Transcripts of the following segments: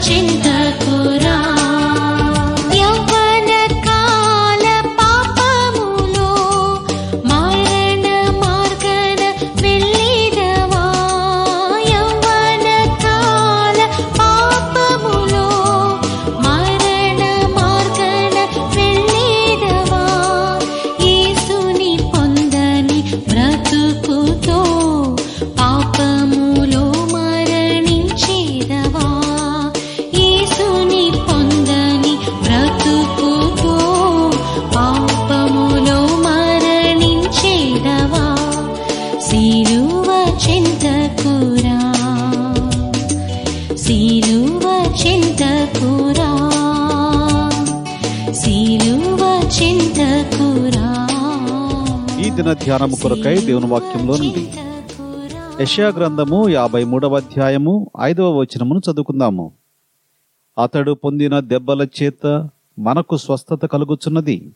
चिन्तपुरा। ఈ దిన ధ్యానము కొరకై దేవుని వాక్యంలో నుండి. యెషయా గ్రంథము యాభై మూడవ అధ్యాయము ఐదవ వచనమును చదువుకుందాము. అతడు పొందిన దెబ్బల చేత మనకు స్వస్థత కలుగుచున్నది.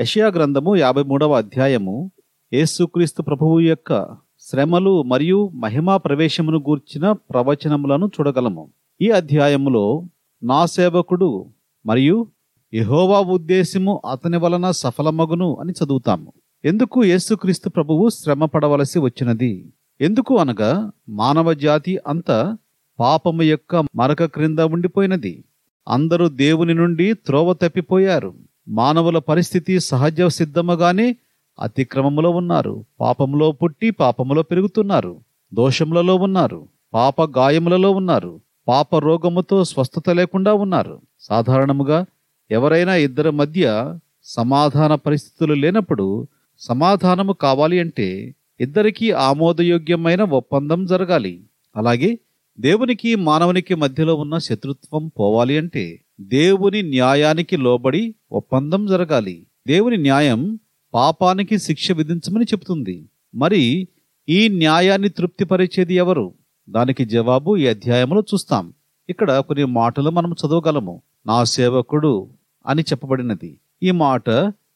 యషయా గ్రంథము యాభై మూడవ అధ్యాయము యేసుక్రీస్తు ప్రభువు యొక్క శ్రమలు మరియు మహిమా ప్రవేశమును గూర్చిన ప్రవచనములను చూడగలము. ఈ అధ్యాయములో నా సేవకుడు మరియు యహోవా ఉద్దేశము అతని వలన సఫలమగును అని చదువుతాము. ఎందుకు యేసుక్రీస్తు ప్రభువు శ్రమ పడవలసి వచ్చినది? ఎందుకు అనగా మానవ జాతి అంతా పాపము యొక్క మరక క్రింద ఉండిపోయినది. అందరూ దేవుని నుండి త్రోవ తప్పిపోయారు. మానవుల పరిస్థితి సహజ సిద్ధముగానే అతిక్రమములో ఉన్నారు. పాపములో పుట్టి పాపములో పెరుగుతున్నారు. దోషములలో ఉన్నారు. పాప గాయములలో ఉన్నారు. పాప రోగముతో స్వస్థత లేకుండా ఉన్నారు. సాధారణముగా ఎవరైనా ఇద్దరి మధ్య సమాధాన పరిస్థితులు లేనప్పుడు సమాధానము కావాలి అంటే ఇద్దరికీ ఆమోదయోగ్యమైన ఒప్పందం జరగాలి. అలాగే దేవునికి మానవునికి మధ్యలో ఉన్న శత్రుత్వం పోవాలి అంటే దేవుని న్యాయానికి లోబడి ఒప్పందం జరగాలి. దేవుని న్యాయం పాపానికి శిక్ష విధించమని చెబుతుంది. మరి ఈ న్యాయాన్ని తృప్తిపరిచేది ఎవరు? దానికి జవాబు ఈ అధ్యాయంలో చూస్తాం. ఇక్కడ కొన్ని మాటలు మనం చదవగలము. నా సేవకుడు అని చెప్పబడినది. ఈ మాట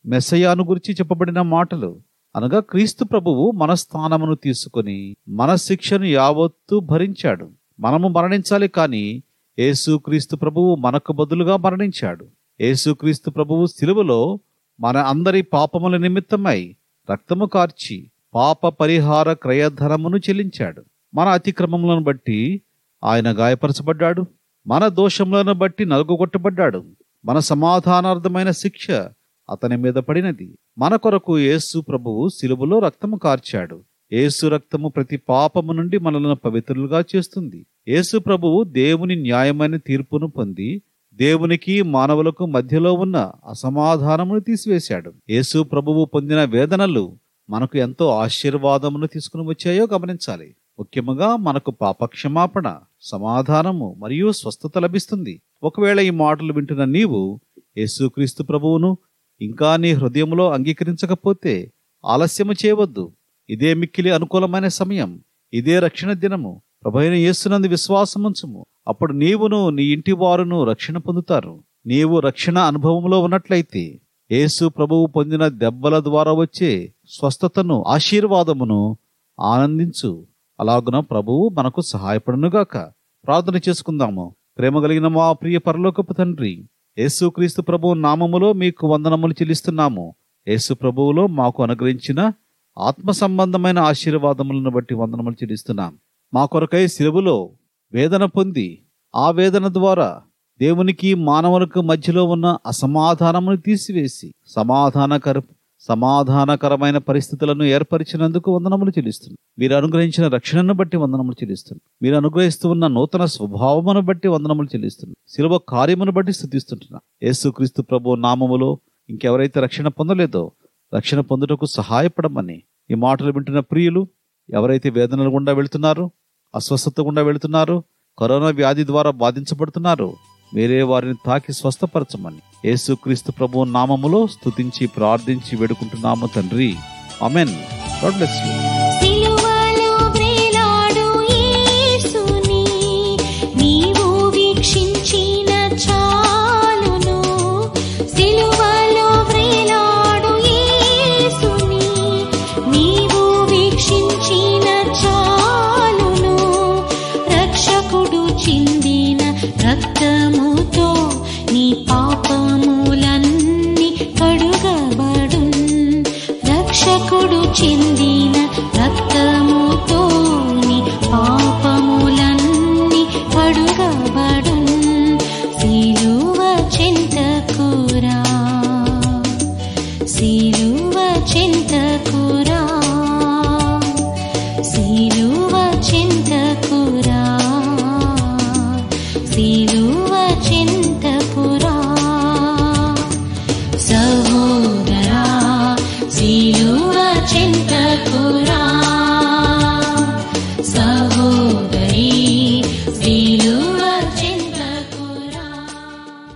మెస్సయాను గురించి చెప్పబడిన మాటలు. అనగా క్రీస్తు ప్రభువు మన స్థానమును తీసుకొని మన శిక్షను యావత్తు భరించాడు. మనము మరణించాలి కానీ యేసుక్రీస్తు ప్రభువు మనకు బదులుగా మరణించాడు. యేసుక్రీస్తు ప్రభువు సిలువలో మన అందరి పాపముల నిమిత్తమై రక్తము కార్చి పాప పరిహార క్రయధనమును చెల్లించాడు. మన అతిక్రమములను బట్టి ఆయన గాయపరచబడ్డాడు. మన దోషములను బట్టి నలుగుగొట్టబడ్డాడు. మన సమాధానార్థమైన శిక్ష అతని మీద పడినది. మన కొరకు యేసు ప్రభువు సిలువలో రక్తము కార్చాడు. యేసు రక్తము ప్రతి పాపము నుండి మనలను పవిత్రులుగా చేస్తుంది. యేసు ప్రభువు దేవుని న్యాయమైన తీర్పును పొంది దేవునికి మానవులకు మధ్యలో ఉన్న అసమాధానమును తీసివేశాడు. యేసు ప్రభువు పొందిన వేదనలు మనకు ఎంతో ఆశీర్వాదమును తీసుకుని వచ్చాయో గమనించాలి. ముఖ్యముగా మనకు పాపక్షమాపణ సమాధానము మరియు స్వస్థత లభిస్తుంది. ఒకవేళ ఈ మాటలు వింటున్న నీవు యేసుక్రీస్తు ప్రభువును ఇంకా నీ హృదయంలో అంగీకరించకపోతే ఆలస్యము చేయవద్దు. ఇదే మిక్కిలి అనుకూలమైన సమయం. ఇదే రక్షణ దినము. ప్రభైన యేసునందు విశ్వాసముంచుము. అప్పుడు నీవును నీ ఇంటి వారును రక్షణ పొందుతారు. నీవు రక్షణ అనుభవంలో ఉన్నట్లయితే యేసు ప్రభువు పొందిన దెబ్బల ద్వారా వచ్చే స్వస్థతను ఆశీర్వాదమును ఆనందించు. అలాగున ప్రభువు మనకు సహాయపడనుగాక. ప్రార్థన చేసుకుందాము. ప్రేమ కలిగిన మా ప్రియ పరలోకపు తండ్రి యేసుక్రీస్తు ప్రభువు నామములో మీకు వందనములు చెల్లిస్తున్నాము. యేసు ప్రభువులో మాకు అనుగ్రహించిన ఆత్మ సంబంధమైన ఆశీర్వాదములను బట్టి వందనములు చెల్లిస్తున్నాం. మా కొరకై శిలువులో వేదన పొంది ఆ వేదన ద్వారా దేవునికి మానవులకు మధ్యలో ఉన్న అసమాధానమును తీసివేసి సమాధానకరపు సమాధానకరమైన పరిస్థితులను ఏర్పరిచినందుకు వందనములు చెల్లిస్తుంది. మీరు అనుగ్రహించిన రక్షణను బట్టి వందనములు చెల్లిస్తుంది. మీరు అనుగ్రహిస్తూ ఉన్న నూతన స్వభావమును బట్టి వందనములు చెల్లిస్తుంది. శిలువ కార్యమును బట్టి స్థుతిస్తుంటున్నా. యేసుక్రీస్తు ప్రభు నామములో ఇంకెవరైతే రక్షణ పొందలేదో రక్షణ పొందుటకు సహాయపడమని ఈ మాటలు వింటున్న ప్రియులు ఎవరైతే వేదనల గుండా వెళుతున్నారో అస్వస్థత గుండా వెళుతున్నారో కరోనా వ్యాధి ద్వారా బాధించబడుతున్నారో వేరే వారిని తాకి స్వస్థపరచమని. యేసుక్రీస్తు ప్రభు నామములో స్తుతించి ప్రార్థించి వేడుకుంటున్నాము తండ్రి. Amen God bless you. సిలువలో వ్రేలాడు యేసుని पुरा सीरुवचिन्तपुरा सीरुवचिन्तपुरा सोरा